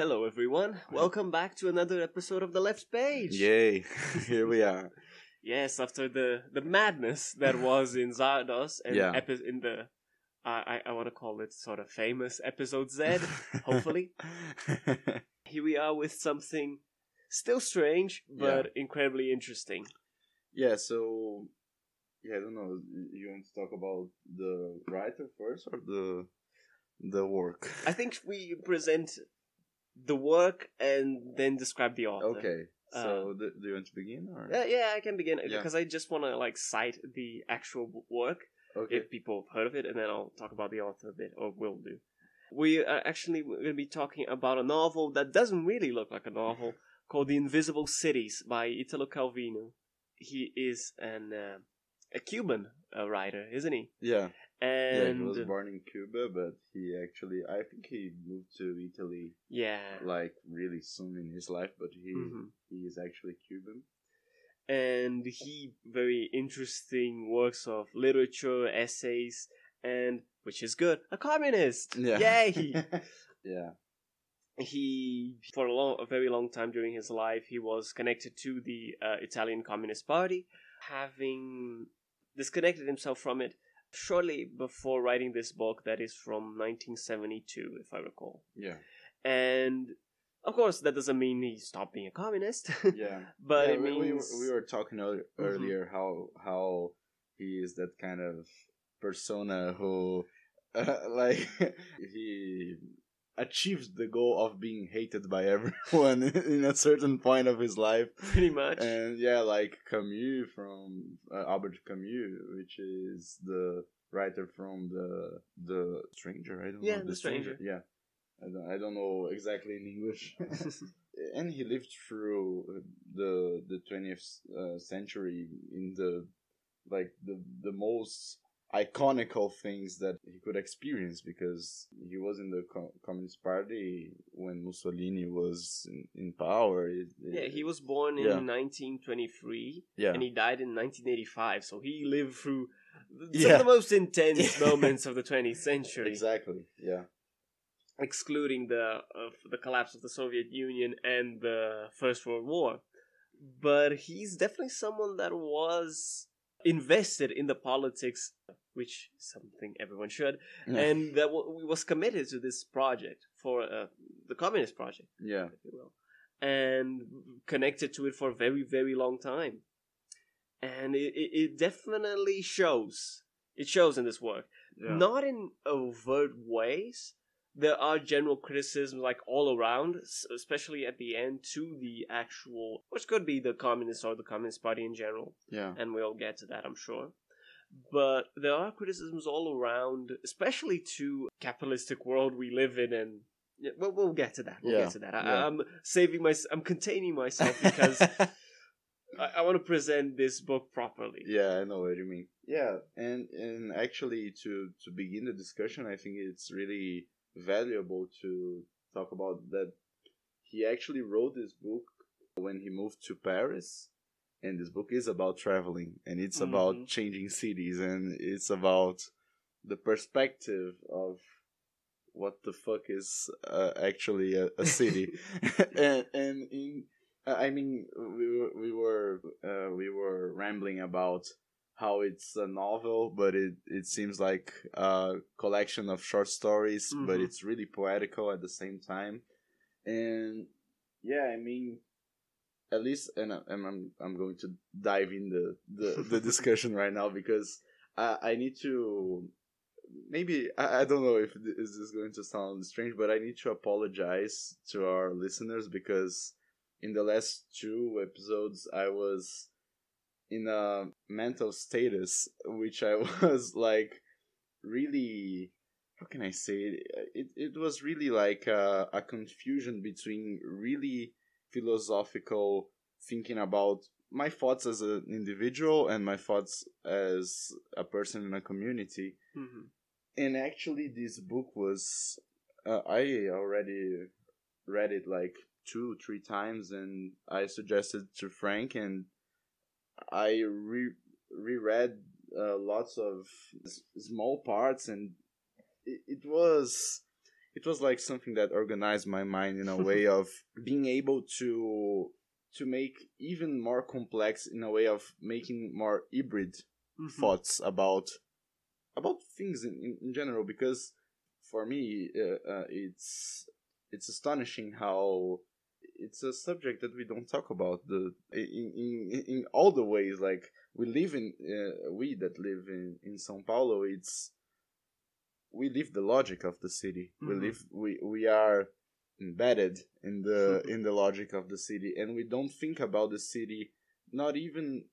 Hello, everyone. Welcome back to another episode of the Left Page. Yay! Here we are. Yes, after the the madness that was in Zardoz and Yeah. epi- in the I I, I want to call it sort of famous episode Z. hopefully, here we are with something still strange but incredibly interesting. yeah. So, yeah, I don't know. You want to talk about the writer first or the the work? I think we present the work and then describe the author. Okay. Uh, So, do, do you want to begin or? Yeah, yeah, I can begin Yeah. because I just want to like cite the actual work Okay. if people have heard of it, and then I'll talk about the author a bit, or will do. We are actually going to be talking about a novel that doesn't really look like a novel called The Invisible Cities by Italo Calvino. He is an uh, a Cuban uh, writer, isn't he? Yeah. Yeah. And He was born in Cuba, but he actually, I think he moved to Italy yeah, like really soon in his life. But he Mhm. he is actually Cuban. and he very interesting works of literature, essays, and which is good, a communist. Yeah. Yay! yeah. he for a long a very long time during his life he was connected to the uh, Italian Communist Party having disconnected himself from it shortly before writing this book that is from 1972 if I recall Yeah. and of course that doesn't mean he stopped being a communist Yeah. but Yeah, it we, we, means were- we were talking Mhm. earlier how how he is that kind of persona who uh, like he achieves the goal of being hated by everyone in a certain point of his life. Pretty much. And yeah like camus from uh, albert camus which is the writer from the the stranger i don't Yeah, know The Stranger. yeah. I don't, I don't know exactly in english. And he lived through the the 20th uh, century in the like the the most iconical things that he could experience because he was in the co- communist party when mussolini was in, in power It- yeah he was born in Yeah. 1923 yeah and he died in 1985 so he lived through some Yeah. of the most intense moments of the 20th century exactly yeah excluding the uh, the collapse of the Soviet Union and the First World War. But he's definitely someone that was invested in the politics, which is something everyone should, yeah and that w- was committed to this project for uh, the Communist Project, yeah if you will, and connected to it for a very very long time. And it, it, it definitely shows. It shows in this work yeah not in overt ways. There are general criticisms like all around, especially at the end to the actual, which could be the communists or the Communist Party in general, yeah and we'll get to that, I'm sure. But there are criticisms all around, especially to capitalistic world we live in, and well, we'll get to that. We'll Yeah, get to that. I, yeah. I'm saving my, I'm containing myself because I, I want to present this book properly. Yeah, I know what you mean. Yeah, and and actually to to begin the discussion, I think it's really valuable to talk about that he actually wrote this book when he moved to Paris. And this book is about traveling and it's Mhm. about changing cities and it's about the perspective of what the fuck is uh, actually a, a city. and and in I mean, we were we were uh, we were rambling about how it's a novel, but it it seems like a collection of short stories, but Mhm. it's really poetical at the same time. And yeah, I mean, at least, and I- and I'm I'm going to dive in the the, the discussion right now because I I need to maybe I, I don't know if this is going to sound strange, but I need to apologize to our listeners because in the last two episodes I was in a mental status which I was like really how can I say it it, it was really like a, a confusion between really philosophical thinking about my thoughts as an individual and my thoughts as a person in a community Mhm. and actually this book was uh, i already read it like two three times and i suggested to frank and i re- reread uh, lots of small parts and it, it was it was like something that organized my mind in a way of being able to to make even more complex in a way of making more hybrid Mhm. thoughts about about things in, in, in general because for me uh, uh, it's it's astonishing how it's a subject that we don't talk about the in in, in all the ways like we live in uh, we that live in in São Paulo it's we live the logic of the city we Mhm. live we we are embedded in the in the logic of the city and we don't think about the city not even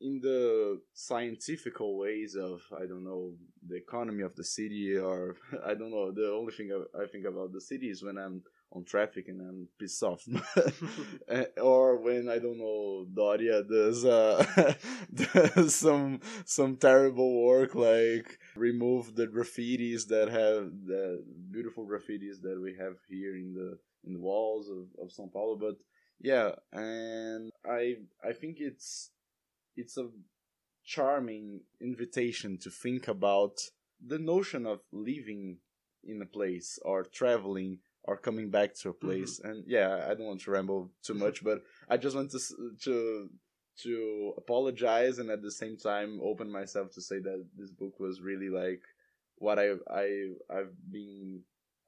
in the scientifical ways of I don't know the economy of the city or I don't know the only thing I, I think about the city is when I'm on traffic and I'm pissed off. Eh, or when I don't know Doria does uh does some some terrible work like remove the graffitis that have the beautiful graffitis that we have here in the in the walls of, of São Paulo. But yeah and I I think it's it's a charming invitation to think about the notion of living in a place or traveling or coming back to a place and yeah i don't want to ramble too much but i just want to to to apologize and at the same time open myself to say that this book was really like what i i i've been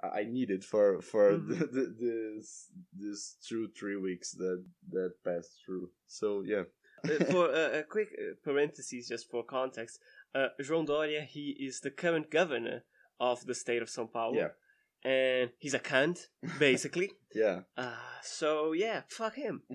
I needed for for Mhm. the, the, this this two three weeks that that passed through. So yeah, Uh, for uh, a quick parenthesis, just for context, uh, João Doria, he is the current governor of the state of São Paulo. Yeah. And he's a cunt, basically. yeah. uh, so, yeah, fuck him.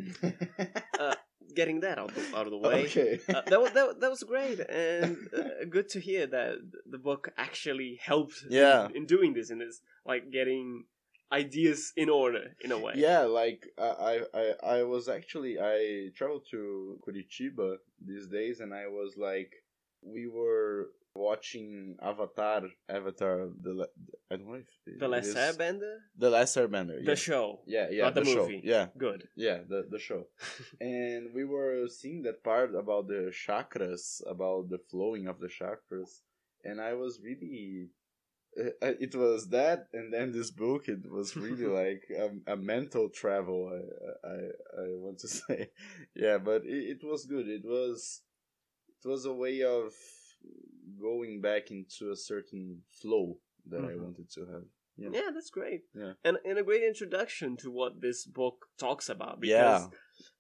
Getting that out, the, out of the way. okay. Uh, that, was, that, that was great, and uh, good to hear that the book actually helped in- Yeah. in, doing this, and is like getting ideas in order in a way. Yeah, like I, I, I I was actually I traveled to Curitiba these days, and I was like, we were watching Avatar, Avatar, the I don't know if it The Last Airbender, the Last Airbender, the show, yeah, yeah, not the, show, movie. yeah, good. yeah, the the show, and we were seeing that part about the chakras, about the flowing of the chakras, and I was really. uh, uh, It was that, and then this book. It was really like a, a mental travel. I, I I want to say, yeah, but it, it was good. It was it was a way of going back into a certain flow that I Mhm. wanted to have. Yeah. Yeah, that's great. Yeah. And and a great introduction to what this book talks about. Because Yeah.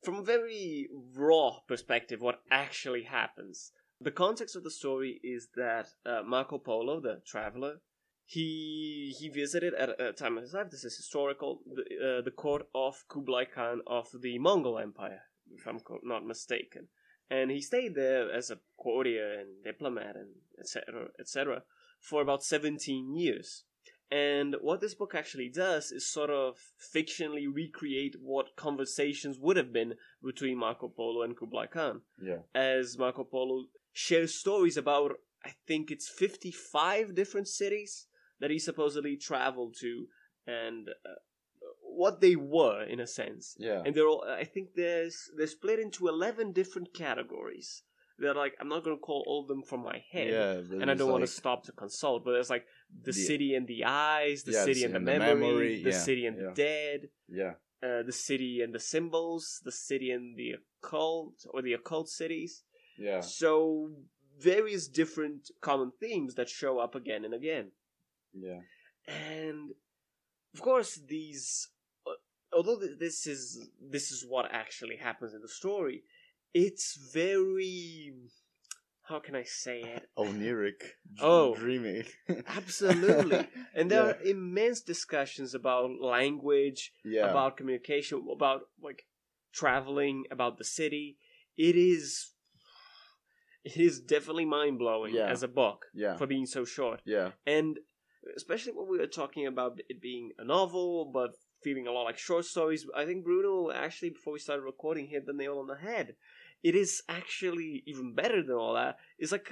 from a very raw perspective, what actually happens. The context of the story is that uh, Marco Polo, the traveler, he he visited at a time of his life. This is historical. The, uh, the court of Kublai Khan of the Mongol Empire, if I'm not mistaken. And he stayed there as a courtier and diplomat and etc. etc. for about 17 years. And what this book actually does is sort of fictionally recreate what conversations would have been between Marco Polo and Kublai Khan. Yeah. As Marco Polo shares stories about, I think it's 55 different cities that he supposedly traveled to and uh, what they were, in a sense. Yeah. And they're all, I think there's, they're split into 11 different categories. They're like, I'm not going to call all of them from my head Yeah. and I don't want to stop to consult, but there's like the, The- city and the eyes, the Yeah, city and the and the memory, memory, the yeah, city and the dead, Yeah. uh, the city and the symbols, the city and the occult, or the occult cities. Yeah. So various different common themes that show up again and again, Yeah. and of course these. Although this is this is what actually happens in the story, it's very how can I say it? Oniric. Oh. Dreaming. Absolutely. And there Yeah. are immense discussions about language, yeah. about communication, about like traveling, about the city. It is it is definitely mind blowing Yeah. as a book yeah. for being so short. Yeah. And especially when we were talking about it being a novel, but feeling a lot like short stories, I think Bruno actually before we started recording hit the nail on the head. It is actually even better than all that. It's like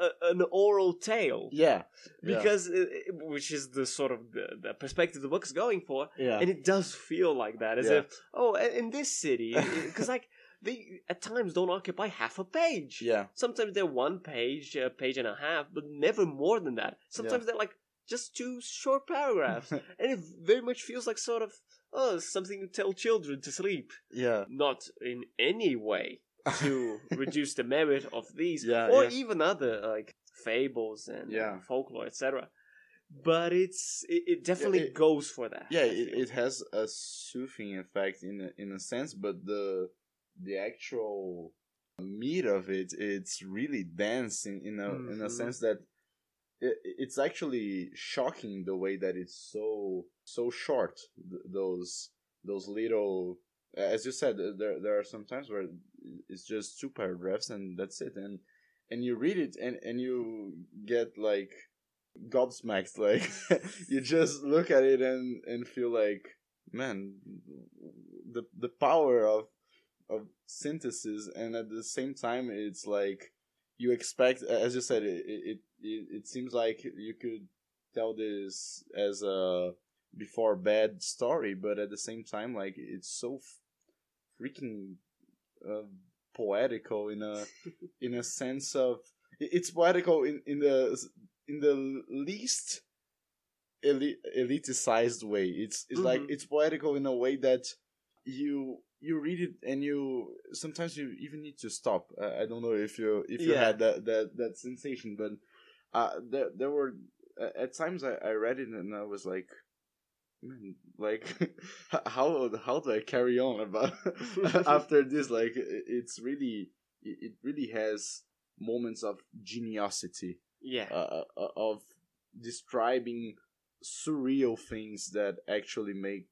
a, an oral tale Yeah. because it, it- which is the sort of the, the perspective the book is going for Yeah. and it does feel like that as Yeah. if oh in this city because like they at times don't occupy half a page yeah. sometimes they're one page a page and a half but never more than that sometimes they're like just two short paragraphs, and it very much feels like sort of oh something to tell children to sleep. yeah. Not in any way to reduce the merit of these, Yeah, or yeah. even other like fables and Yeah. folklore, etc. But it's it, it definitely it- goes for that. yeah it, it has a soothing effect in a, in a sense but the the actual meat of it it's really dense in, in a in a Mhm. sense that it's actually shocking the way that it's so so short th- those those little as you said there there are some times where it's just two paragraphs and that's it. And and you read it and and you get like gobsmacked like you just look at it and and feel like man the the power of of synthesis and at the same time it's like you expect as you said it it it, it seems like you could tell this as a before bed story but at the same time like it's so f- freaking uh, poetical in a in a sense of it's poetical in in the in the least eli- eliticized way it's it's like Mhm. it's poetical in a way that you you read it and you sometimes you even need to stop uh, i don't know if you if you Yeah. had that that that sensation but uh there there were uh, at times I, I read it and i was like man like how how do i carry on about after this like it- it's really it it really has moments of geniosity yeah. uh, uh, of describing surreal things that actually make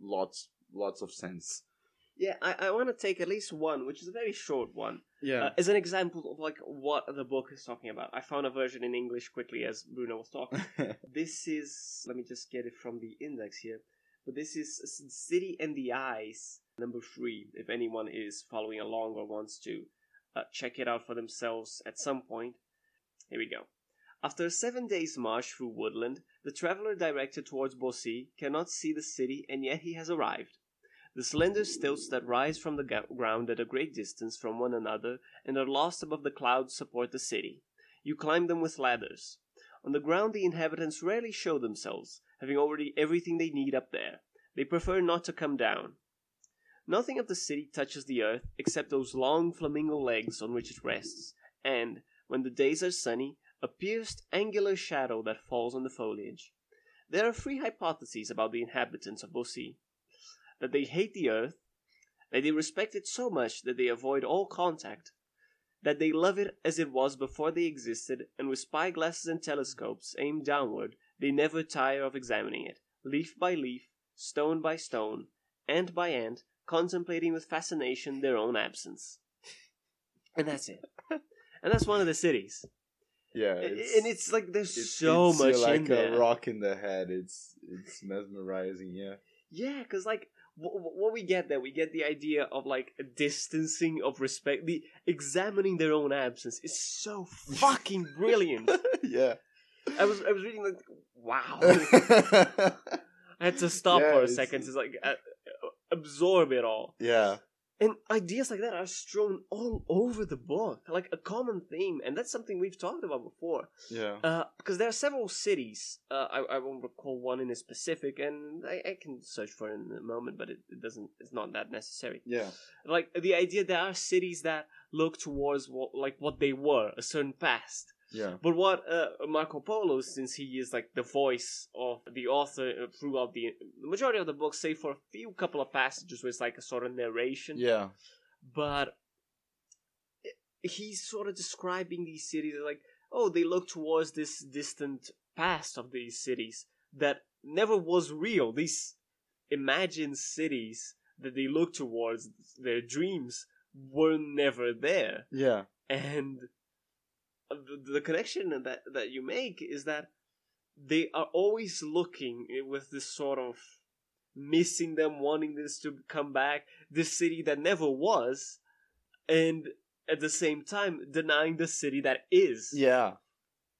lots lots of sense Yeah, I, I want to take at least one, which is a very short one, yeah uh, as an example of like what the book is talking about. I found a version in English quickly as Bruno was talking. this is let me just get it from the index here. But this is City and the Eyes, number three. If anyone is following along or wants to uh, check it out for themselves at some point, here we go. After a seven days' march through woodland, the traveler directed towards Baucis cannot see the city, and yet he has arrived. The slender stilts that rise from the ground at a great distance from one another and are lost above the clouds support the city. You climb them with ladders. On the ground, the inhabitants rarely show themselves, having already everything they need up there. They prefer not to come down. Nothing of the city touches the earth except those long flamingo legs on which it rests, and, when the days are sunny, a pierced, angular shadow that falls on the foliage. There are three hypotheses about the inhabitants of Baucis that they hate the earth, that they respect it so much that they avoid all contact, that they love it as it was before they existed, and with spyglasses and telescopes aimed downward, they never tire of examining it, leaf by leaf, stone by stone, ant by ant, contemplating with fascination their own absence. And that's it. and that's one of the cities. yeah and it's like there's it so much like in there. a rock in the head it's it's mesmerizing yeah Yeah, because like what we get there, we get the idea of like a distancing of respect. The examining their own absence is so fucking brilliant. yeah I was I was reading like, wow. I had to stop Yeah, for a second to like uh, absorb it all. yeah And ideas like that are strewn all over the book, like a common theme, and that's something we've talked about before. yeah Because there are several cities. Uh, I I won't recall one in a specific, and I, I can search for it in a moment, but it, it doesn't. It's not that necessary. yeah Like the idea, there are cities that look towards what like what they were, a certain past. Yeah. But what uh, Marco Polo, since he is like the voice of the author uh, throughout the, the majority of the book, save for a few couple of passages where it's like a sort of narration. Yeah. But he's sort of describing these cities like oh they look towards this distant past of these cities that never was real. These imagined cities that they look towards their dreams were never there. Yeah. And the, the connection that that you make is that they are always looking with this sort of missing them wanting this to come back this city that never was and at the same time denying the city that is. Yeah.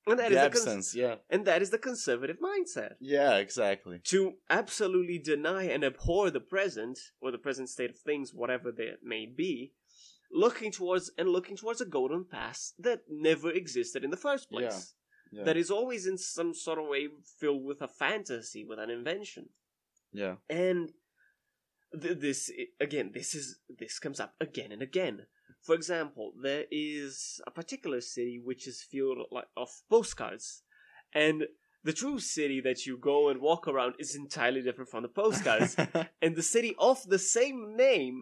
And that the is the cons- yeah. and that is the conservative mindset. Yeah exactly. To absolutely deny and abhor the present or the present state of things whatever that may be looking towards and looking towards a golden past that never existed in the first place Yeah. that is always in some sort of way filled with a fantasy, with an invention. yeah. And th- this again, this is this comes up again and again. For example, there is a particular city which is filled like of postcards, and the true city that you go and walk around is entirely different from the postcards. and the city of the same name,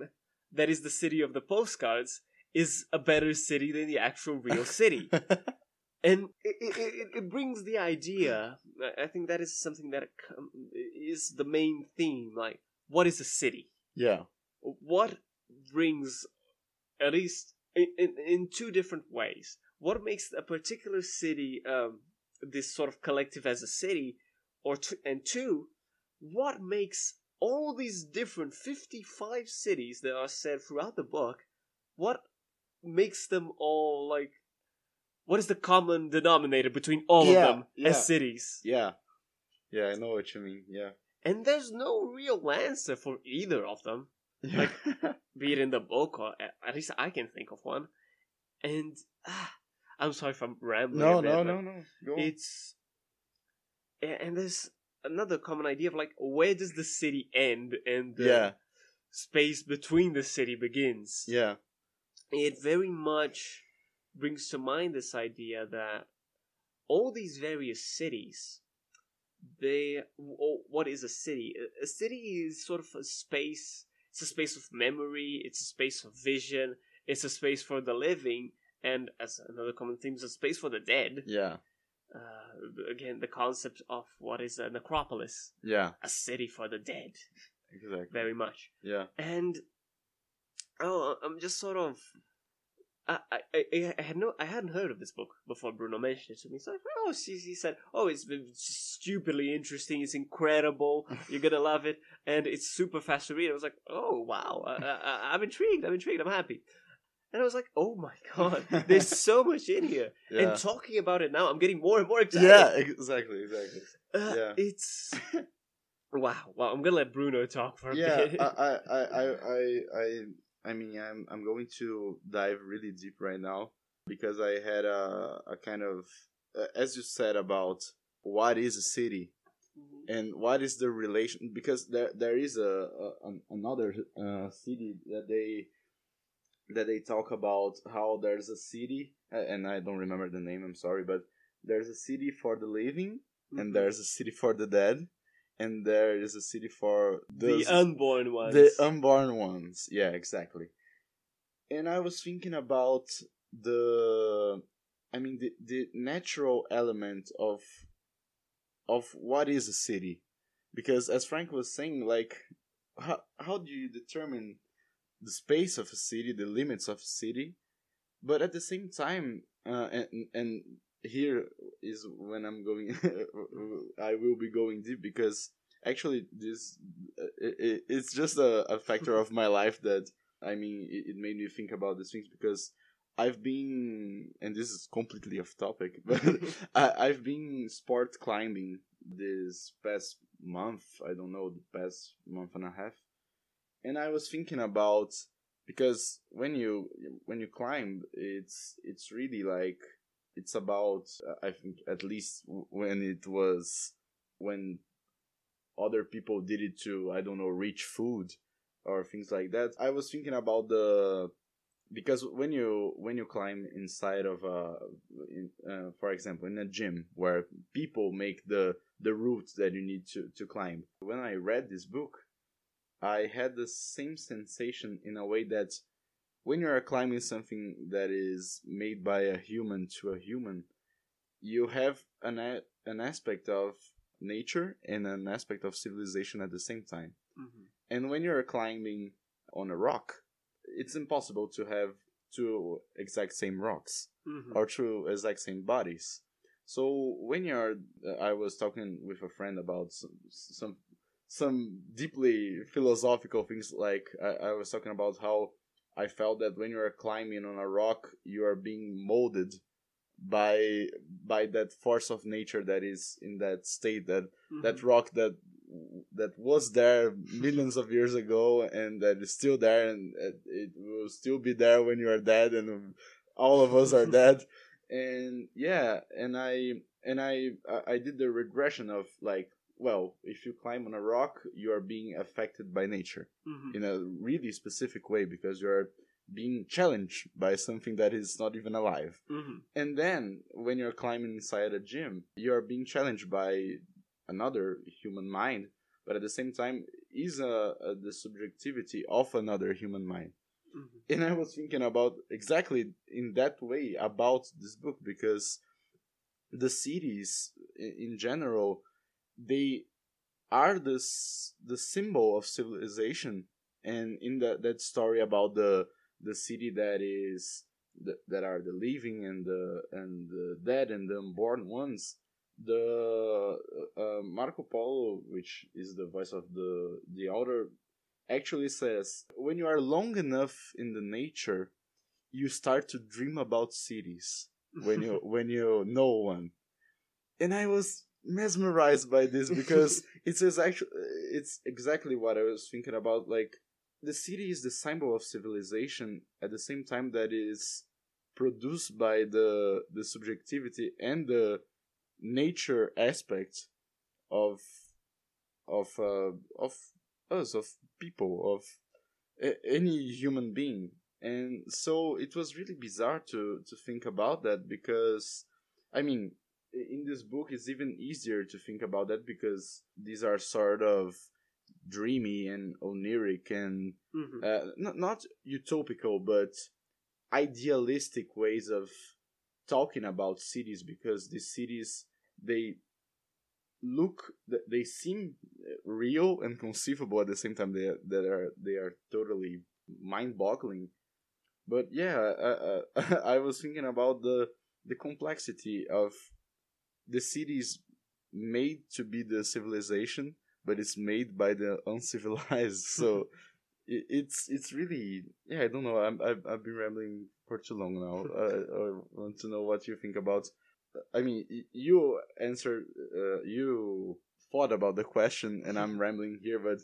that is the city of the postcards, is a better city than the actual real city. and it, it, it, brings the idea. I- I think that is something that is the main theme. Like, what is a city? yeah. What brings, at least in, in, in two different ways, what makes a particular city um, this sort of collective as a city, or t- and two, what makes all these different fifty-five cities that are said throughout the book, what makes them all like? What is the common denominator between all Yeah, of them yeah. as cities? Yeah. Yeah, I know what you mean. Yeah. And there's no real answer for either of them. Yeah. be it in the book or at least I can think of one. And ah, I'm sorry if I'm rambling. no, a bit, no, but no, no. It's and there's another common idea of like where does the city end and the Yeah. space between the city begins. Yeah. It very much brings to mind this idea that all these various cities they what is a city A- city is sort of a space it's a space of memory it's a space of vision it's a space for the living and as another common theme it's a space for the dead Yeah. Uh, again the concept of what is a necropolis Yeah. a city for the dead Exactly. very much Yeah. and oh i'm just sort of I, I, I, I had no, I hadn't heard of this book before Bruno mentioned it to me. So, oh, she, he said, oh, it's stupidly interesting. It's incredible. You're gonna love it, and it's super fast to read. I was like, oh wow, I, I, I'm intrigued. I'm intrigued. I'm happy. And I was like, oh my god, there's so much in here. Yeah. And talking about it now, I'm getting more and more excited. yeah. Exactly. Exactly. Uh, yeah. it's wow. wow. I'm gonna let Bruno talk for a yeah, bit. I, I, I, I, I, I, I mean, I'm, I'm going to dive really deep right now because I had a, a kind of, uh, as you said about what is a city Mhm. and what is the relation because there, there is a, a an, another uh, city that they, that they talk about how there's a city and I don't remember the name. I'm sorry, but there's a city for the living and Mhm. there's a city for the dead and there is a city for the those- unborn ones. the unborn ones yeah exactly and i was thinking about the i mean the, the natural element of of what is a city because as frank was saying like how, how do you determine the space of a city the limits of a city. But at the same time uh, and and here is when i'm going i will be going deep because actually this uh, it, it, it's just a, a factor of my life that i mean it, it made me think about these things because i've been and this is completely off topic but I, i've been sport climbing this past month i don't know the past month and a half and i was thinking about because when you when you climb it's it's really like it's about i think at least when it was when other people did it to i don't know reach food or things like that. I was thinking about the because when you when you climb inside of a in, uh, for example in a gym where people make the the routes that you need to to climb. When i read this book i had the same sensation in a way that when you are climbing something that is made by a human to a human you have an a- an aspect of nature and an aspect of civilization at the same time Mhm. and when you're climbing on a rock, it's impossible to have two exact same rocks Mhm. or two exact same bodies. So when you're, uh, I was talking with a friend about some some, some deeply philosophical things. Like I, I was talking about how I felt that when you're climbing on a rock, you are being molded by by that force of nature that is in that state that that Mhm. rock that that was there millions of years ago and that is still there and it, it will still be there when you are dead and all of us are dead and yeah and i and I I did the regression of like, well, if you climb on a rock, you are being affected by nature hmm in a really specific way because you are being challenged by something that is not even alive. hmm And then when you're climbing inside a gym, you are being challenged by another human mind, but at the same time is a, a the subjectivity of another human mind. hmm And I was thinking about exactly in that way about this book because the cities in general they are this the symbol of civilization. And in that that story about the the city that is that, that are the living and the and the dead and the unborn ones the uh, Marco Polo which is the voice of the the author actually says when you are long enough in the nature you start to dream about cities when you when you know one. And i was mesmerized by this because it says actually it's exactly what i was thinking about like the city is the symbol of civilization at the same time that is produced by the the subjectivity and the nature aspect of of uh, of us of people of any human being. And so it was really bizarre to to think about that because i mean in this book it's even easier to think about that because these are sort of dreamy and oniric and hmm uh, not not utopical but idealistic ways of talking about cities because these cities they look th- they seem real and conceivable at the same time they that are they are totally mind-boggling. But yeah I, I, I was thinking about the the complexity of the city is made to be the civilization but it's made by the uncivilized. So it, it's it's really yeah i don't know. I'm, I've, I've been rambling for too long now. Uh, i want to know what you think about i mean you answered uh, you thought about the question and i'm rambling here but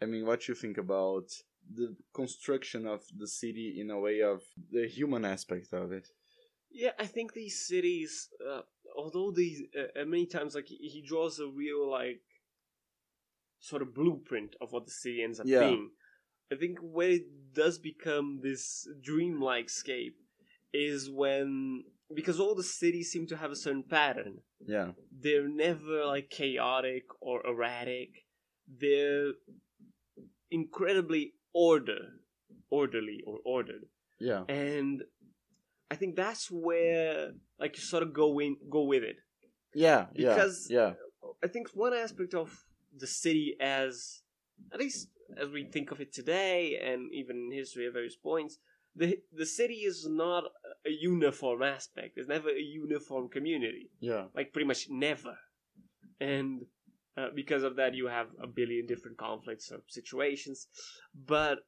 i mean what you think about the construction of the city in a way of the human aspect of it? Yeah, I think these cities, uh, although these uh, uh, many times like he, he draws a real like sort of blueprint of what the city ends up Yeah. being. I think where it does become this dreamlike scape is when because all the cities seem to have a certain pattern. yeah They're never like chaotic or erratic. They're incredibly order, orderly or ordered yeah and I think that's where like you sort of go in go with it. yeah yeah Because- yeah I think one aspect of the city as at least as we think of it today and even in history at various points, the the city is not a uniform aspect. It's never a uniform community. yeah Like pretty much never. And uh, because of that you have a billion different conflicts or situations. But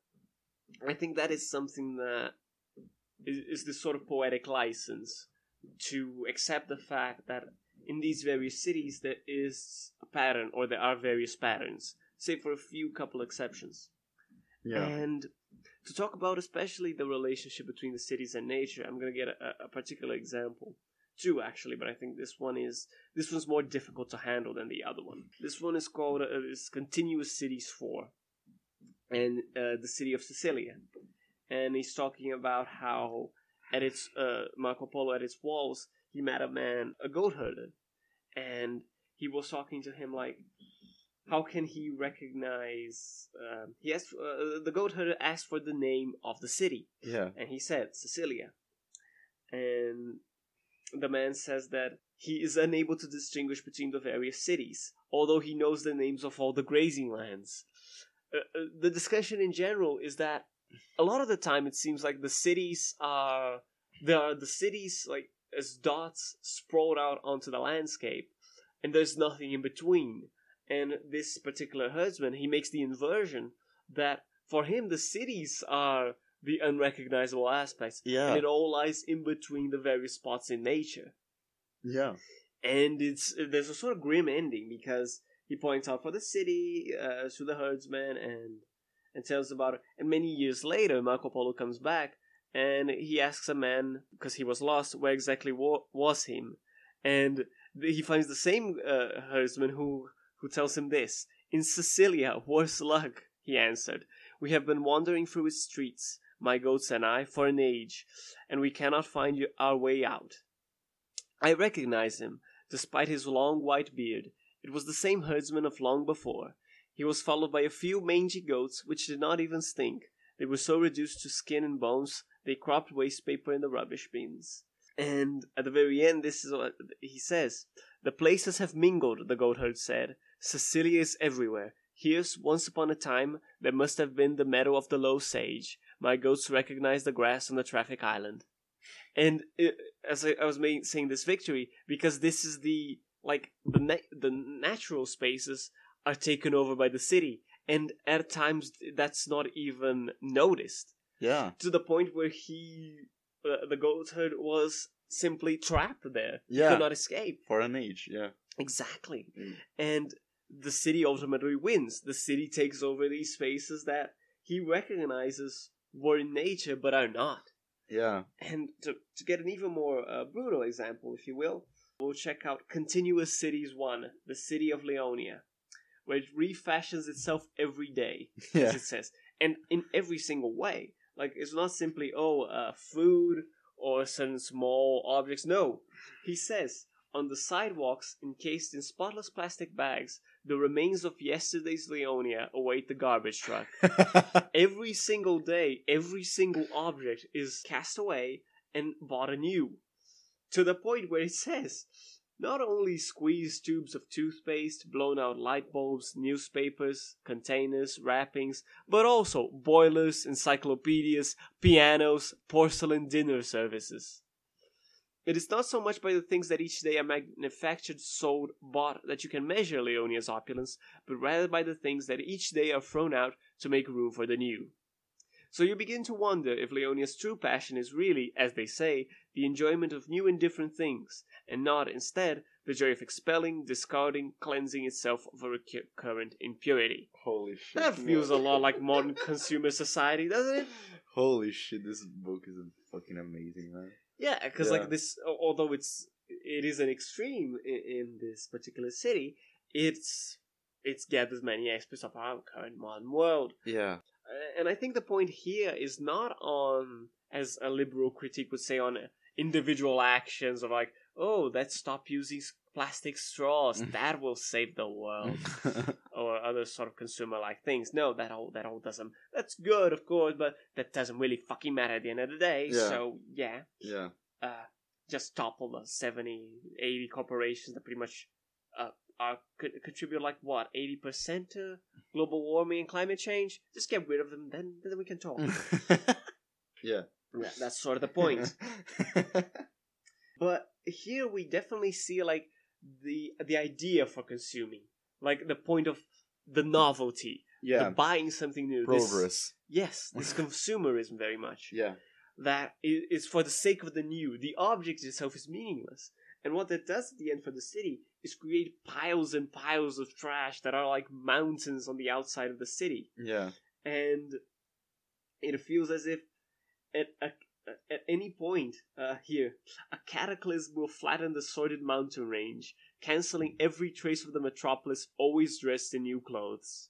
I think that is something that is, is this sort of poetic license to accept the fact that in these various cities there is a pattern or there are various patterns, save for a few couple exceptions. yeah And to talk about especially the relationship between the cities and nature, I'm going to get a, a particular example. Two actually, but I think this one is this one's more difficult to handle than the other one. This one is called uh, is Continuous Cities Four, and uh, the city of Cecilia, and he's talking about how at its uh, Marco Polo at its walls he met a man, a goat herder, and he was talking to him like, how can he recognize? Um, he asked uh, the goat herder asked for the name of the city, yeah and he said Cecilia, and the man says that he is unable to distinguish between the various cities, although he knows the names of all the grazing lands. Uh, uh, the discussion in general is that a lot of the time it seems like the cities are there the cities like as dots sprawled out onto the landscape, and there's nothing in between. And this particular herdsman, he makes the inversion that for him the cities are the unrecognizable aspects, yeah and it all lies in between the various spots in nature. yeah And it's there's a sort of grim ending because he points out for the city uh, to the herdsman and and tells about it. And many years later, Marco Polo comes back and he asks a man because he was lost where exactly wa- was him, and he finds the same uh, herdsman who who tells him this. In Cecilia, worse luck, he answered. We have been wandering through its streets, my goats and I, for an age, and we cannot find our way out. I recognize him, despite his long white beard. It was the same herdsman of long before. He was followed by a few mangy goats, which did not even stink. They were so reduced to skin and bones, they cropped waste paper in the rubbish bins. And at the very end, this is what he says. The places have mingled, the goatherd said. Cecilia is everywhere. Here's once upon a time there must have been the meadow of the low sage. My goats recognize the grass on the traffic island. And it, as I, I was saying this victory, because this is the like the na- the natural spaces are taken over by the city, and at times that's not even noticed Yeah. to the point where he, uh, the goatherd, was simply trapped there. He Yeah. could not escape. For an age, yeah. Exactly. Mm. And the city ultimately wins. The city takes over these spaces that he recognizes were in nature but are not. Yeah. And to, to get an even more uh, brutal example, if you will, we'll check out Continuous Cities 1, the city of Leonia, where it refashions itself every day Yeah. as it says, and in every single way. Like it's not simply oh, uh, food or certain small objects. No, he says on the sidewalks, encased in spotless plastic bags, the remains of yesterday's Leonia await the garbage truck. every single day, every single object is cast away and bought anew. To the point where it says, not only squeezed tubes of toothpaste, blown out light bulbs, newspapers, containers, wrappings, but also boilers, encyclopedias, pianos, porcelain dinner services. It is not so much by the things that each day are manufactured, sold, bought that you can measure Leonia's opulence, but rather by the things that each day are thrown out to make room for the new. So you begin to wonder if Leonia's true passion is really, as they say, the enjoyment of new and different things, and not, instead, the joy of expelling, discarding, cleansing itself of a recurrent impurity. Holy shit. That feels a lot like modern consumer society, doesn't it? Holy shit, this book is fucking amazing, man. Yeah, because Yeah. like this, although it's it is an extreme in, in this particular city, it's it's gathers many aspects of our current modern world. Yeah. And I think the point here is not on, as a liberal critique would say, on individual actions of like, oh, let's stop using plastic straws. that will save the world, or other sort of consumer-like things. No, that all that all doesn't. That's good, of course, but that doesn't really fucking matter at the end of the day. Yeah. So yeah, yeah. uh, just topple the 70, 80 corporations that pretty much uh, are could contribute like what eighty percent to global warming and climate change. Just get rid of them, then then we can talk. yeah. Yeah, that's sort of the point. But here we definitely see like the the idea for consuming, like the point of the novelty, yeah. the buying something new. This- yes, this consumerism very much. Yeah. That i- for the sake of the new. The object itself is meaningless. And what that does at the end for the city is create piles and piles of trash that are like mountains on the outside of the city. Yeah. And it feels as if at a, at any point uh, here, a cataclysm will flatten the sordid mountain range, canceling every trace of the metropolis always dressed in new clothes.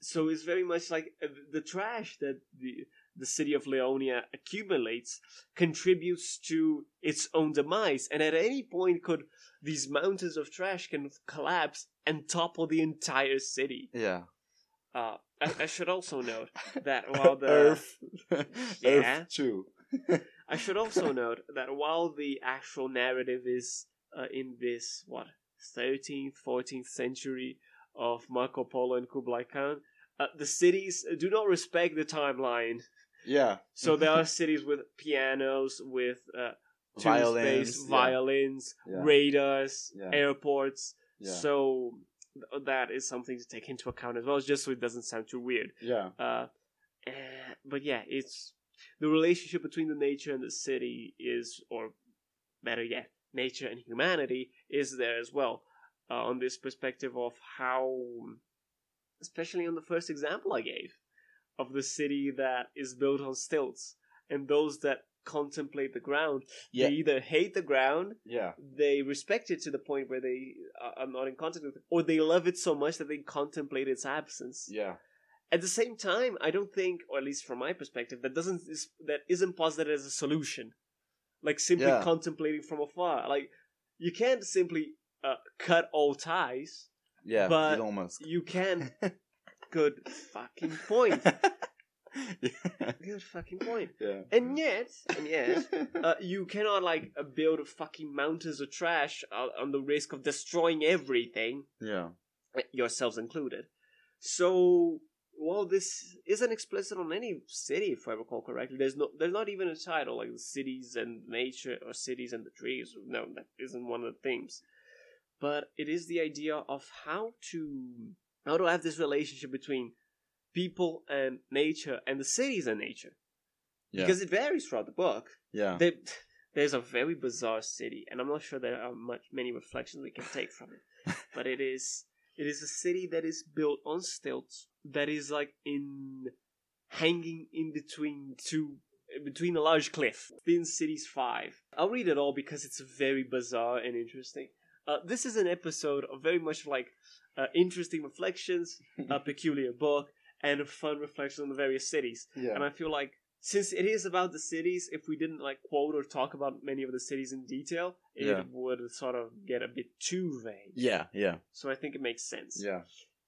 So it's very much like uh, the trash that the the city of Leonia accumulates contributes to its own demise, and at any point could these mountains of trash can collapse and topple the entire city. Yeah. Uh, I, I should also note that while the Earth. Yeah. Earth too. I should also note that while the actual narrative is uh, in this what 13th, 14th century of Marco Polo and Kublai Khan, uh, the cities do not respect the timeline. Yeah. So there are cities with pianos, with uh, Violins. yeah. violins, Yeah. radars, Yeah. airports. So that is something to take into account as well, just so it doesn't sound too weird. Yeah. Uh, eh, but yeah, it's the relationship between the nature and the city is, or better yet, nature and humanity is there as well. Uh, on this perspective of how, especially on the first example I gave, of the city that is built on stilts and those that contemplate the ground. Yeah. They either hate the ground, Yeah. they respect it to the point where they are are not in contact with it, or they love it so much that they contemplate its absence. Yeah. At the same time, I don't think, or at least from my perspective, that doesn't is, that isn't posited as a solution. Like simply Yeah. contemplating from afar. Like you can't simply uh, cut all ties. Yeah. But- Musk. You can. Good fucking point. Good fucking point. yeah. And yet, and yet, uh, you cannot like uh, build fucking mountains of trash uh, on the risk of destroying everything, Yeah. yourselves included. So, while this isn't explicit on any city, if I recall correctly, there's no, there's not even a title like the cities and nature or cities and the trees. No, that isn't one of the themes. But it is the idea of how to how to have this relationship between people and nature and the cities and nature Yeah. because it varies throughout the book. yeah. There, there's a very bizarre city, and I'm not sure there are much many reflections we can take from it. but it is it is a city that is built on stilts that is like in hanging in between two between a large cliff. Thin Cities Five. I'll read it all because it's very bizarre and interesting. Uh, this is an episode of very much like uh, interesting reflections, a peculiar book, and a fun reflection on the various cities. yeah. And I feel like since it is about the cities, if we didn't like quote or talk about many of the cities in detail, it Yeah. would sort of get a bit too vague. yeah. Yeah. So I think it makes sense. Yeah.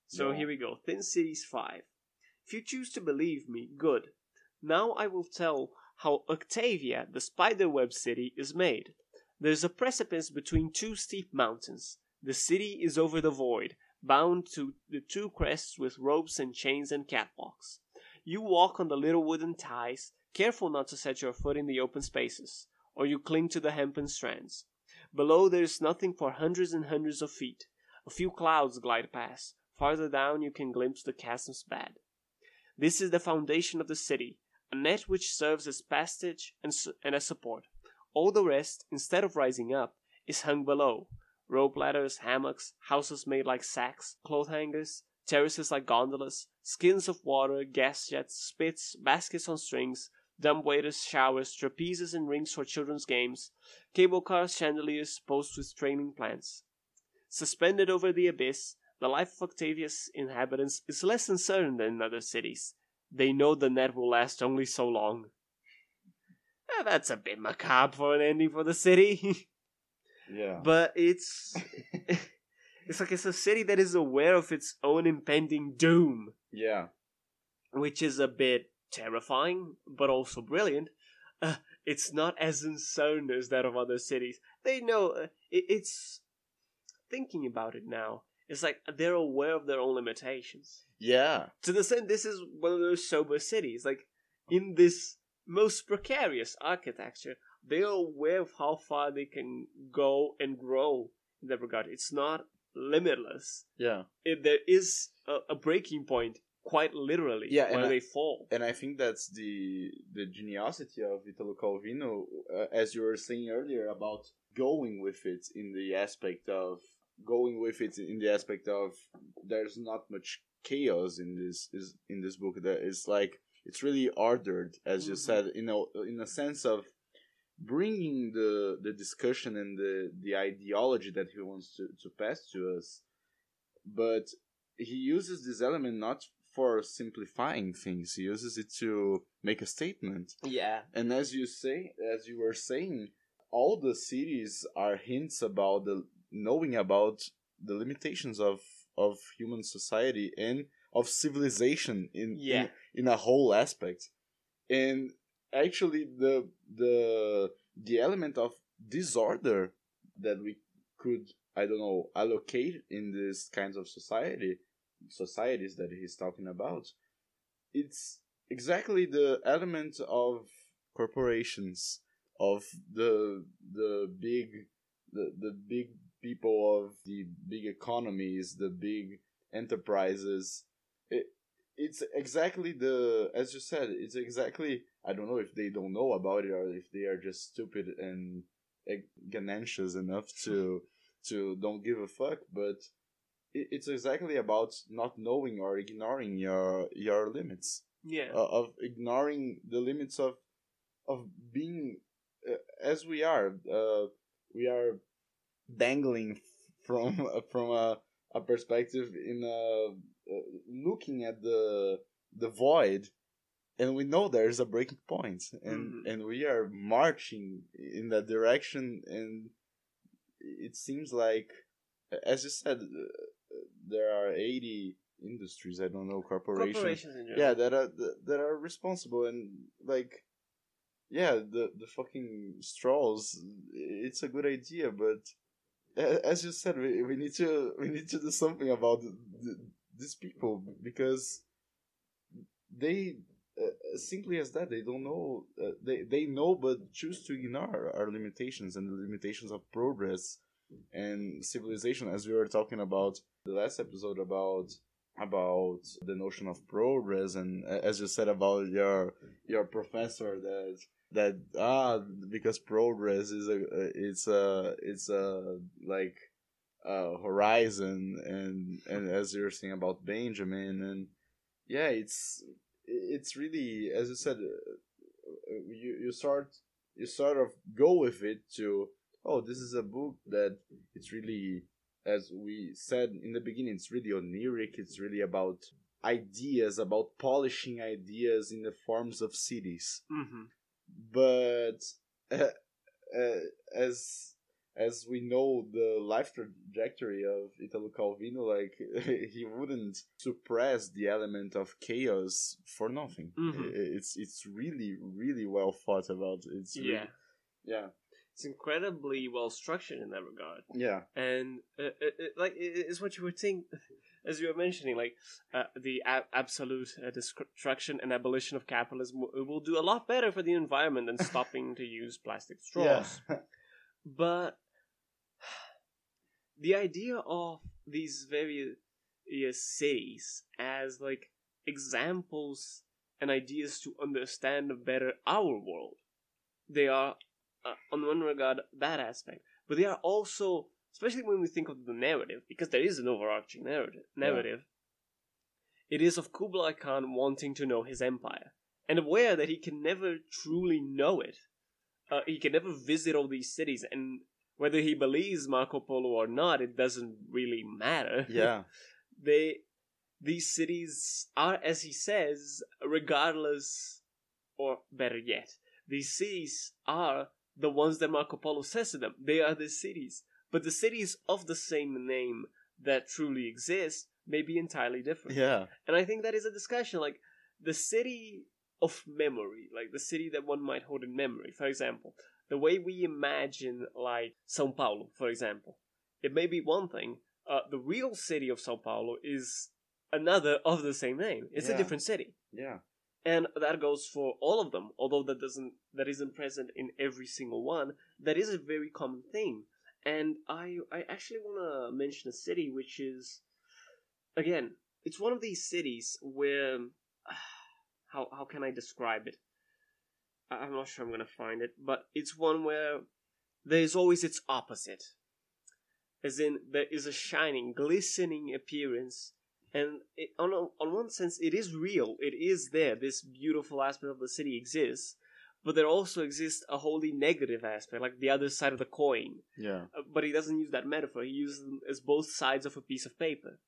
So Yeah. here we go. Thin Cities 5. If you choose to believe me, good. Now I will tell how Octavia, the spiderweb city, is made. There's a precipice between two steep mountains. The city is over the void, bound to the two crests with ropes and chains and catwalks. You walk on the little wooden ties, careful not to set your foot in the open spaces, or you cling to the hempen strands. Below there is nothing for hundreds and hundreds of feet. A few clouds glide past. Farther down you can glimpse the chasm's bed. This is the foundation of the city, a net which serves as passage and, su- and as support. All the rest, instead of rising up, is hung below. Rope ladders, hammocks, houses made like sacks, cloth hangers, terraces like gondolas, skins of water, gas jets, spits, baskets on strings, dumbwaiters, showers, trapezes and rings for children's games, cable cars, chandeliers, posts with trailing plants. Suspended over the abyss, the life of Octavia's inhabitants is less uncertain than in other cities. They know the net will last only so long. That's a bit macabre for an ending for the city. Yeah. but it's it's like it's a city that is aware of its own impending doom, yeah. which is a bit terrifying, but also brilliant. Uh, it's not as uncertain as that of other cities. They know uh, it, it's thinking about it now. It's like they're aware of their own limitations. Yeah. To the extent, this is one of those sober cities. Like in this most precarious architecture, they are aware of how far they can go and grow in that regard. It's not limitless. Yeah. It, there is a, a breaking point, quite literally, Yeah, and where I- they fall. and I think that's the the geniosity of Italo Calvino, uh, as you were saying earlier about going with it in the aspect of going with it in the aspect of there's not much chaos in this is in this book. That is like it's really ordered, as you Mhm. said, in a in a sense of bringing the the discussion and the the ideology that he wants to to pass to us, but he uses this element not for simplifying things. He uses it to make a statement. Yeah. And as you say, as you were saying, all the cities are hints about the knowing about the limitations of of human society and of civilization in Yeah. in, in a whole aspect. And actually the the the element of disorder that we could I don't know allocate in these kinds of society societies that he's talking about it's exactly the element of corporations of the the big the, the big people of the big economies the big enterprises it's exactly the as you said it's exactly i don't know if they don't know about it or if they are just stupid and ganancious enough to to don't give a fuck but it, it's exactly about not knowing or ignoring your your limits Yeah. uh, of ignoring the limits of of being uh, as we are. Uh, we are dangling from from a, a perspective in a, looking at the the void and we know there's a breaking point and Mhm. and we are marching in that direction and it seems like as you said uh, there are 80 industries i don't know corporations Corporations yeah that are that are responsible and like yeah the the fucking straws it's a good idea but as you said we, we need to we need to do something about the, the, these people because they uh, simply as that they don't know uh, they they know but choose to ignore our limitations and the limitations of progress and civilization as we were talking about the last episode about about the notion of progress and uh, as you said about your your professor that that ah because progress is a it's a it's a like uh horizon and and as you're saying about benjamin and yeah it's it's really as you said uh, you you start you sort of go with it to oh this is a book that it's really as we said in the beginning it's really oniric it's really about ideas about polishing ideas in the forms of cities. Hmm but uh, uh, as as we know the life trajectory of Italo Calvino, like he wouldn't suppress the element of chaos for nothing. Mhm. It's it's really really well thought about. It's really, Yeah. yeah It's incredibly well structured in that regard. yeah and uh, it, it, like it, it's what you were saying as you were mentioning like uh, the a- absolute uh, destruction and abolition of capitalism will, will do a lot better for the environment than stopping to use plastic straws yeah but the idea of these various cities as like examples and ideas to understand better our world. They are uh, on one regard that aspect. But they are also especially when we think of the narrative because there is an overarching narrative narrative it is of kublai khan wanting to know his empire and aware that he can never truly know it. Uh, he can never visit all these cities and whether he believes marco polo or not it doesn't really matter. Yeah. They these cities are as he says regardless or better yet these cities are the ones that marco polo says to them. They are the cities. But the cities of the same name that truly exist may be entirely different. Yeah. And i think that is a discussion like the city of memory like the city that one might hold in memory. For example the way we imagine like sao paulo for example. It may be one thing uh, the real city of sao paulo is another of the same name. It's a different city. Yeah. And that goes for all of them although that doesn't that isn't present in every single one that is a very common thing and i i actually want to mention a city which is again it's one of these cities where how how can i describe it i'm not sure i'm going to find it but it's one where there's always its opposite. As in there is a shining glistening appearance and it, on a, on one sense it is real. It is there. This beautiful aspect of the city exists but there also exists a wholly negative aspect like the other side of the coin. Yeah. Uh, but he doesn't use that metaphor. He uses them as both sides of a piece of paper.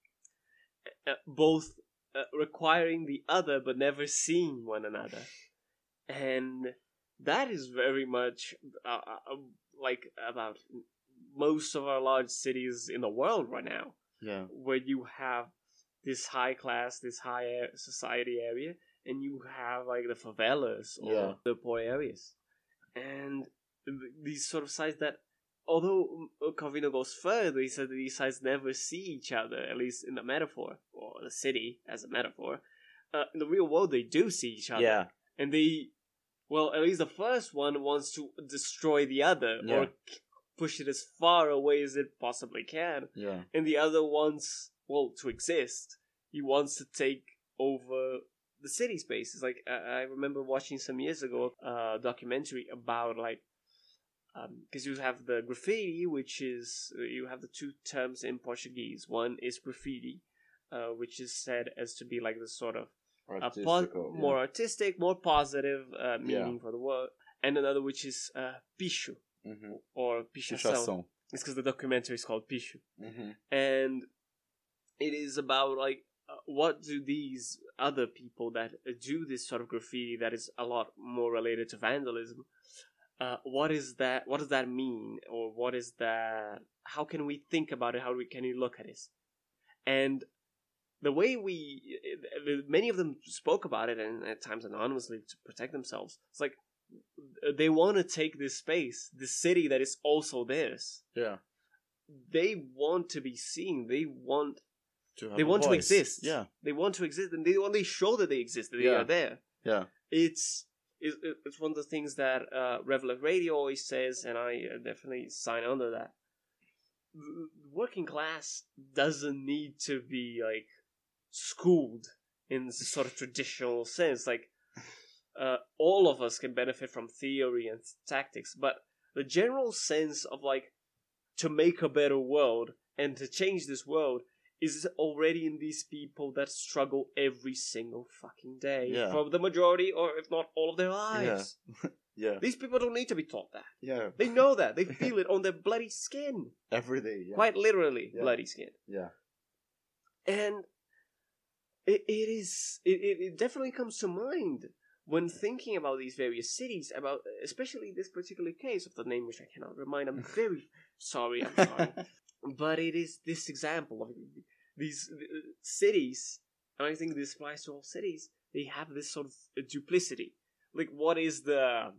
Uh, both uh, requiring the other but never seeing one another and that is very much uh, uh, like about most of our large cities in the world right now. Yeah. Where you have this high class, this high society area, and you have like the favelas or Yeah. the poor areas, and these sort of sides that, although uh, Calvino goes further, he said that these sides never see each other, at least in the metaphor or the city as a metaphor. Uh, in the real world, they do see each other, yeah. And they, well, at least the first one wants to destroy the other Yeah. or push it as far away as it possibly can. Yeah. And the other wants well to exist. He wants to take over the city spaces. Like i, I remember watching some years ago a documentary about like um, because you have the graffiti which is uh, you have the two terms in portuguese. One is graffiti uh, which is said as to be like the sort of a po- Artistical, yeah. more artistic, more positive uh, meaning for the word. and another which is uh, Picho Mm-hmm. or Pichação. Pichação. It's because the documentary is called Pixo, Mm-hmm. and it is about like uh, what do these other people that uh, do this sort of graffiti that is a lot more related to vandalism. Uh, what is that? What does that mean, or what is that? How can we think about it? How we can we look at this? And the way we, many of them spoke about it, and at times anonymously to protect themselves. It's like they want to take this space, this city that is also theirs. Yeah. They want to be seen. They want To they want to exist. Yeah. They want to exist, and they want to show that they exist. That they are there. Yeah. It's it's, it's one of the things that uh, Radio always says, and I uh, definitely sign under that. Working class doesn't need to be like schooled in the sort of traditional sense. Like uh, all of us can benefit from theory and tactics, but the general sense of like to make a better world and to change this world is already in these people that struggle every single fucking day Yeah. for the majority or if not all of their lives. Yeah. These people don't need to be taught that. Yeah. They know that. They feel it on their bloody skin. Every day. Yeah. Quite literally, Yeah. bloody skin. Yeah. And it, it is it, it, it definitely comes to mind when thinking about these various cities, about especially this particular case of the name which I cannot remind. I'm very sorry, I'm sorry. but it is this example of these uh, cities, and I think this applies to all cities. They have this sort of duplicity. Like, what is the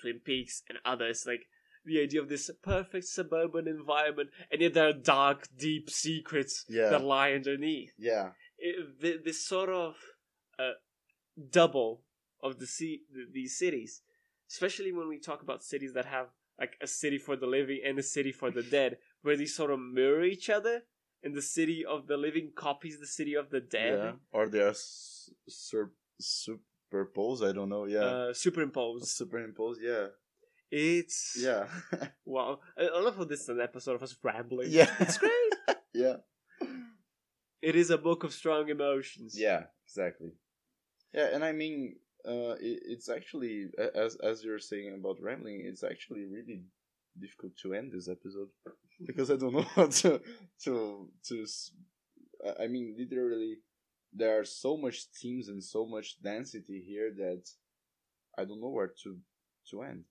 Twin Peaks and others? Like the idea of this perfect suburban environment, and yet there are dark, deep secrets Yeah. that lie underneath. Yeah. It, this sort of uh, double of the sea these cities, especially when we talk about cities that have like a city for the living and a city for the dead, where they sort of mirror each other, and the city of the living copies the city of the dead, Yeah. Or they are sur- superposed. I don't know. Yeah. uh, superimposed. Superimposed. Yeah. It's Yeah. Wow, I I love how this is an episode of us rambling. yeah. it's great. yeah. It is a book of strong emotions. Yeah. Exactly. Yeah, and I mean, uh, it, it's actually as as you're saying about rambling, it's actually really difficult to end this episode because I don't know how to to to. I mean, literally, there are so much themes and so much density here that I don't know where to to end.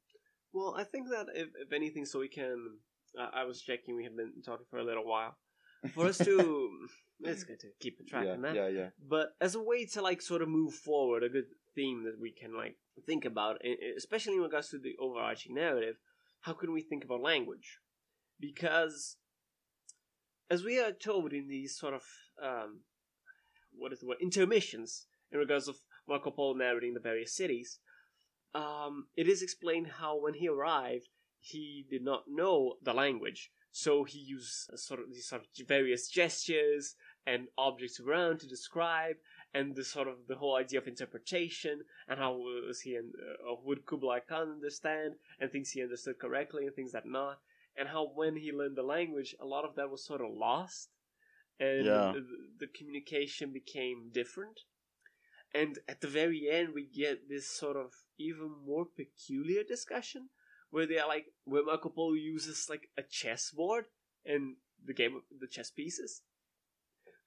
Well, I think that if, if anything, so we can. Uh, I was checking. We have been talking for a little while. For us to, it's good to keep a track yeah, on that. yeah, yeah, But as a way to like sort of move forward, a good theme that we can like think about, especially in regards to the overarching narrative, how can we think about language? Because as we are told in these sort of um, what is the word intermissions in regards of Marco Polo narrating the various cities, um, it is explained how when he arrived, he did not know the language, so he used sort of these sort of various gestures and objects around to describe, and the sort of the whole idea of interpretation and how was he and uh, would Kublai Khan understand and things he understood correctly and things that not, and how when he learned the language, a lot of that was sort of lost, and Yeah. the, the communication became different. And at the very end, we get this sort of even more peculiar discussion where they are like, where Marco Polo uses like a chessboard and the game of the chess pieces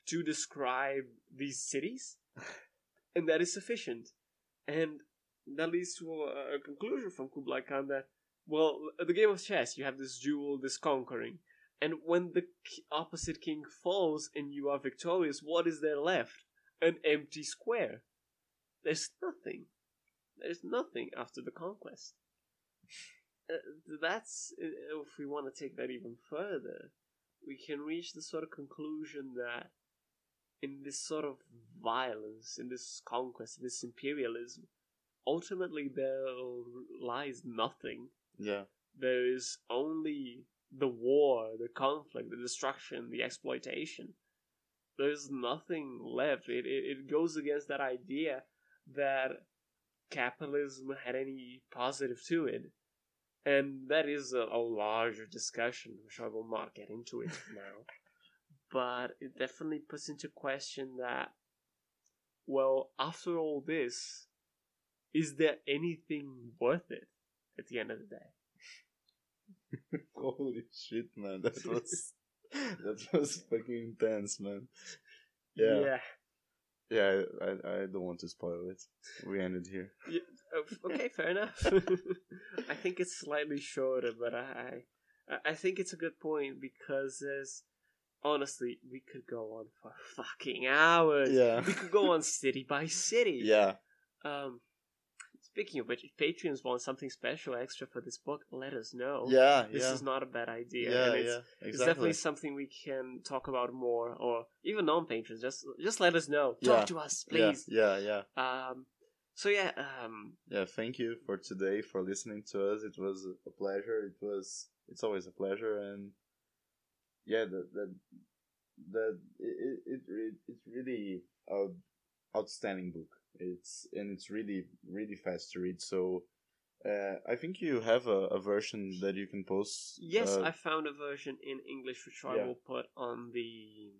to describe these cities, and that is sufficient. And that leads to a, a conclusion from Kublai Khan that, well, the game of chess, you have this duel, this conquering, and when the k- opposite king falls and you are victorious, what is there left? An empty square. There's nothing. There's nothing after the conquest. Uh, that's uh, if we want to take that even further, we can reach the sort of conclusion that in this sort of violence, in this conquest, in this imperialism, ultimately there lies nothing. yeah, There is only the war, the conflict, the destruction, the exploitation. There's nothing left. It, it, it goes against that idea that capitalism had any positive to it. And that is a, a larger discussion, which I will not get into it now. But it definitely puts into question that, well, after all this, is there anything worth it? at the end of the day. Holy shit, man! That was that was fucking intense, man. Yeah, yeah. Yeah. I, I don't want to spoil it. We ended here. Oh, okay, fair enough. I think it's slightly shorter, but I, I, I think it's a good point because there's honestly we could go on for fucking hours. Yeah. we could go on city by city. Yeah, Um, speaking of which, if patrons want something special extra for this book, let us know. yeah, This yeah, is not a bad idea. yeah, and it's, yeah. it's definitely something we can talk about more, or even non-patrons. Just, just let us know. Yeah. Talk to us, please. Yeah, yeah, yeah. Um, so yeah, um, Yeah, thank you for today for listening to us. It was a pleasure. It was it's always a pleasure and yeah, that that that it it, it it's really a outstanding book. It's and it's really really fast to read. So uh, I think you have a, a version that you can post. yes, uh, I found a version in English which I Yeah. will put on the.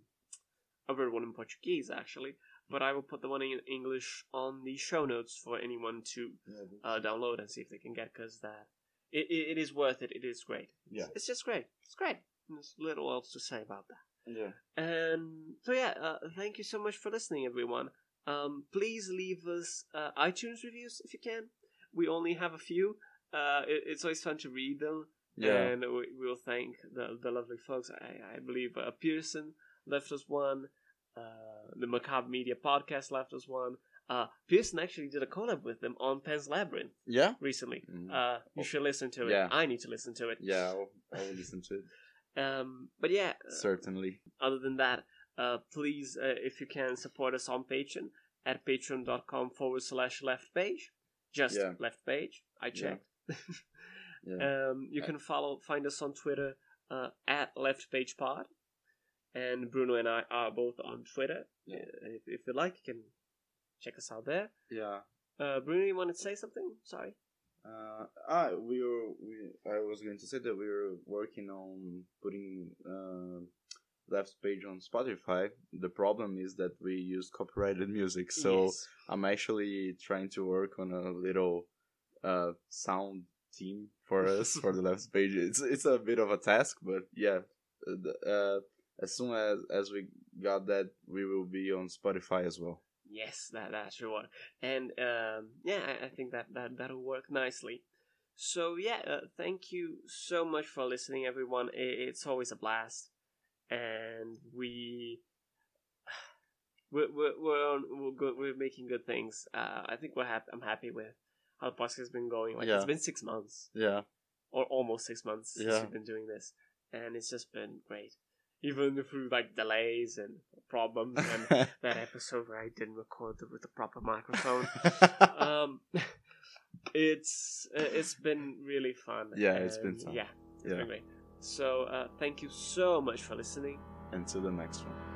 I read one in Portuguese actually, but I will put the one in English on the show notes for anyone to yeah, uh, download and see if they can get because that it, it, it is worth it. It is great. Yeah. it's just great. It's great. There's little else to say about that. yeah. And so yeah, uh, thank you so much for listening, everyone. Um, please leave us uh, iTunes reviews if you can. We only have a few. Uh, it, it's always fun to read them, Yeah. and we, we'll thank the the lovely folks. I, I believe uh, Pearson left us one. Uh, the Macabre Media podcast left us one. Uh, Pearson actually did a collab with them on Pan's Labyrinth Yeah. recently. Mm. Uh, you should listen to it. Yeah. I need to listen to it. Yeah, I'll, I'll listen to it. Um, but yeah, Certainly. other than that, uh, please, uh, if you can, support us on Patreon at patreon.com forward slash left page. Just Yeah. left page. I checked. Yeah. Um, you can follow, find us on Twitter uh, at left page pod. And Bruno and I are both on Twitter. Yeah. Uh, if, if you like, you can check us out there. yeah. Uh, Bruno, you want to say something? Sorry. Uh, ah, we were. We, I was going to say that we were working on putting uh, left page on Spotify. The problem is that we use copyrighted music, so Yes. I'm actually trying to work on a little uh, sound team for us for the left page. It's it's a bit of a task, but yeah. Uh, as soon as as we got that, we will be on Spotify as well. Yes, that that's your one. And um, yeah, I, I think that, that that'll work nicely. So yeah, uh, thank you so much for listening, everyone. It's always a blast, and we we're we're we're, on, we're good. We're making good things. Uh, I think we're happy. I'm happy with how the podcast has been going. Like it's Yeah. been six months Yeah. or almost six months since we've been doing this, and it's just been great. Even through like delays and problems and that episode where I didn't record it with the proper microphone. um, it's uh, it's been really fun. Yeah, it's been fun. Yeah, it's yeah. been great. So uh, thank you so much for listening. Until the next one.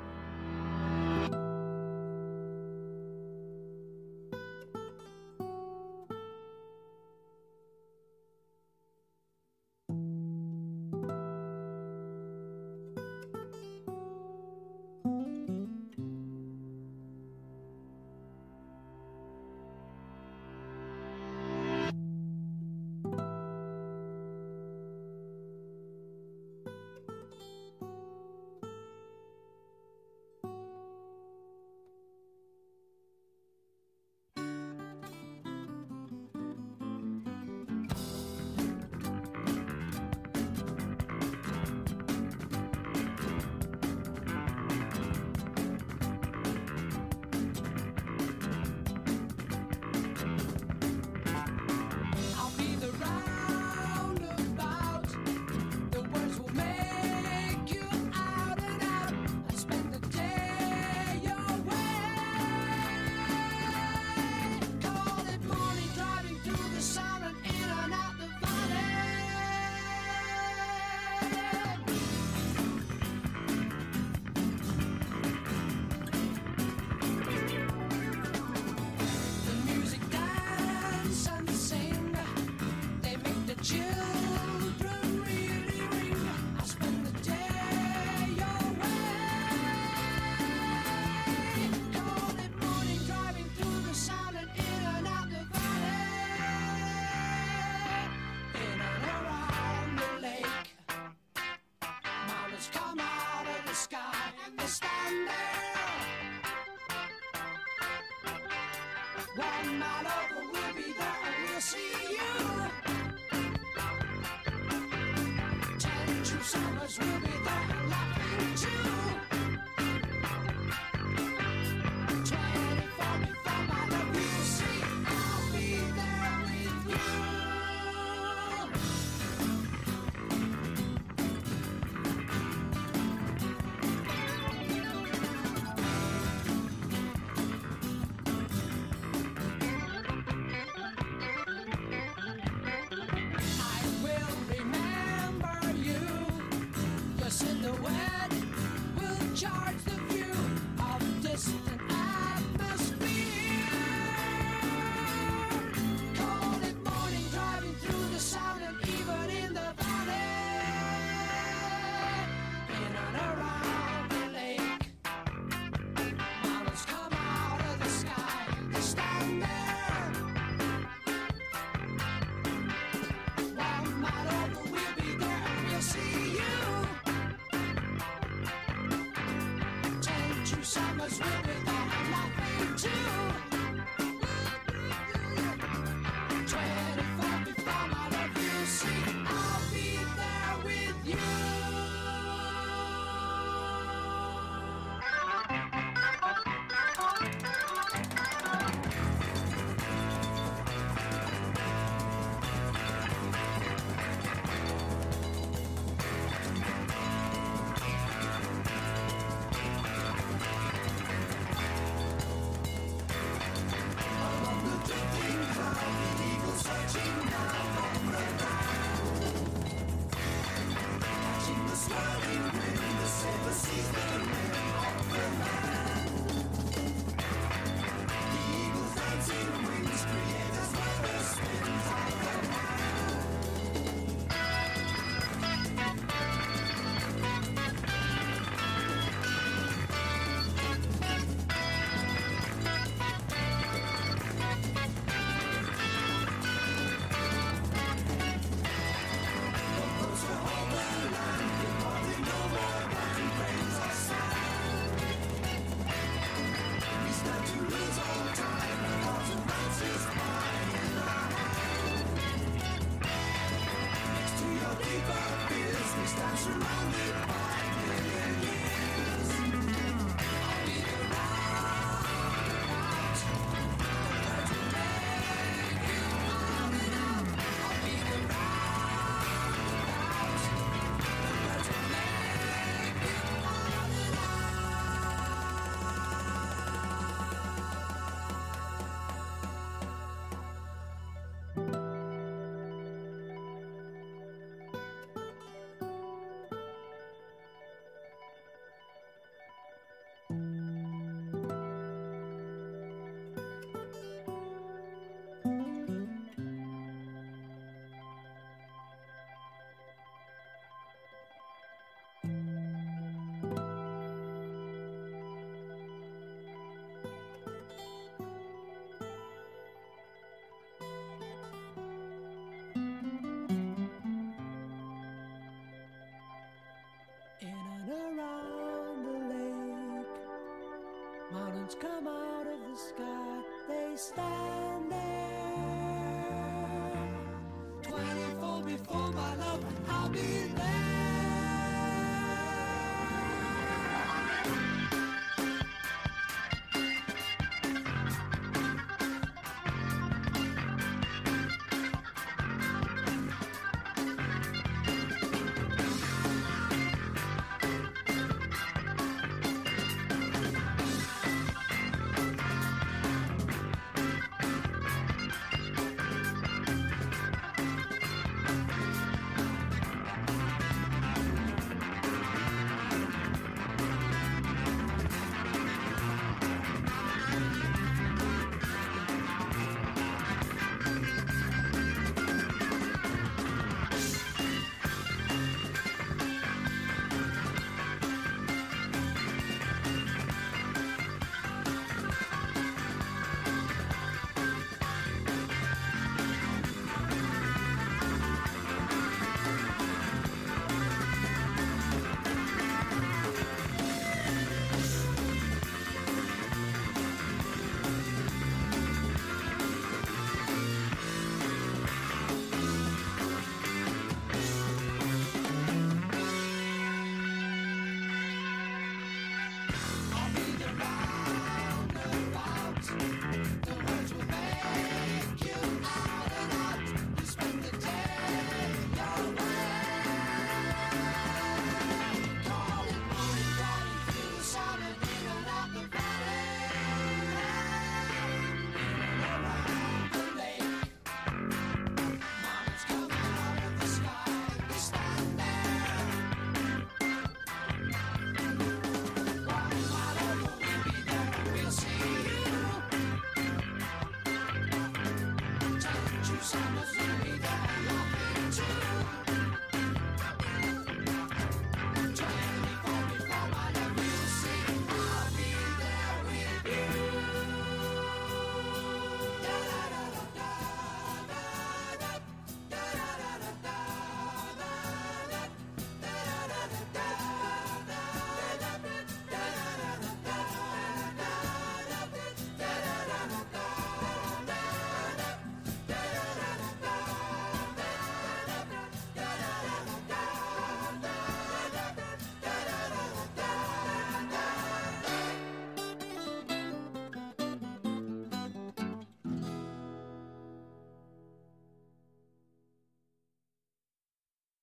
One mile. Clouds come out of the sky, they stand.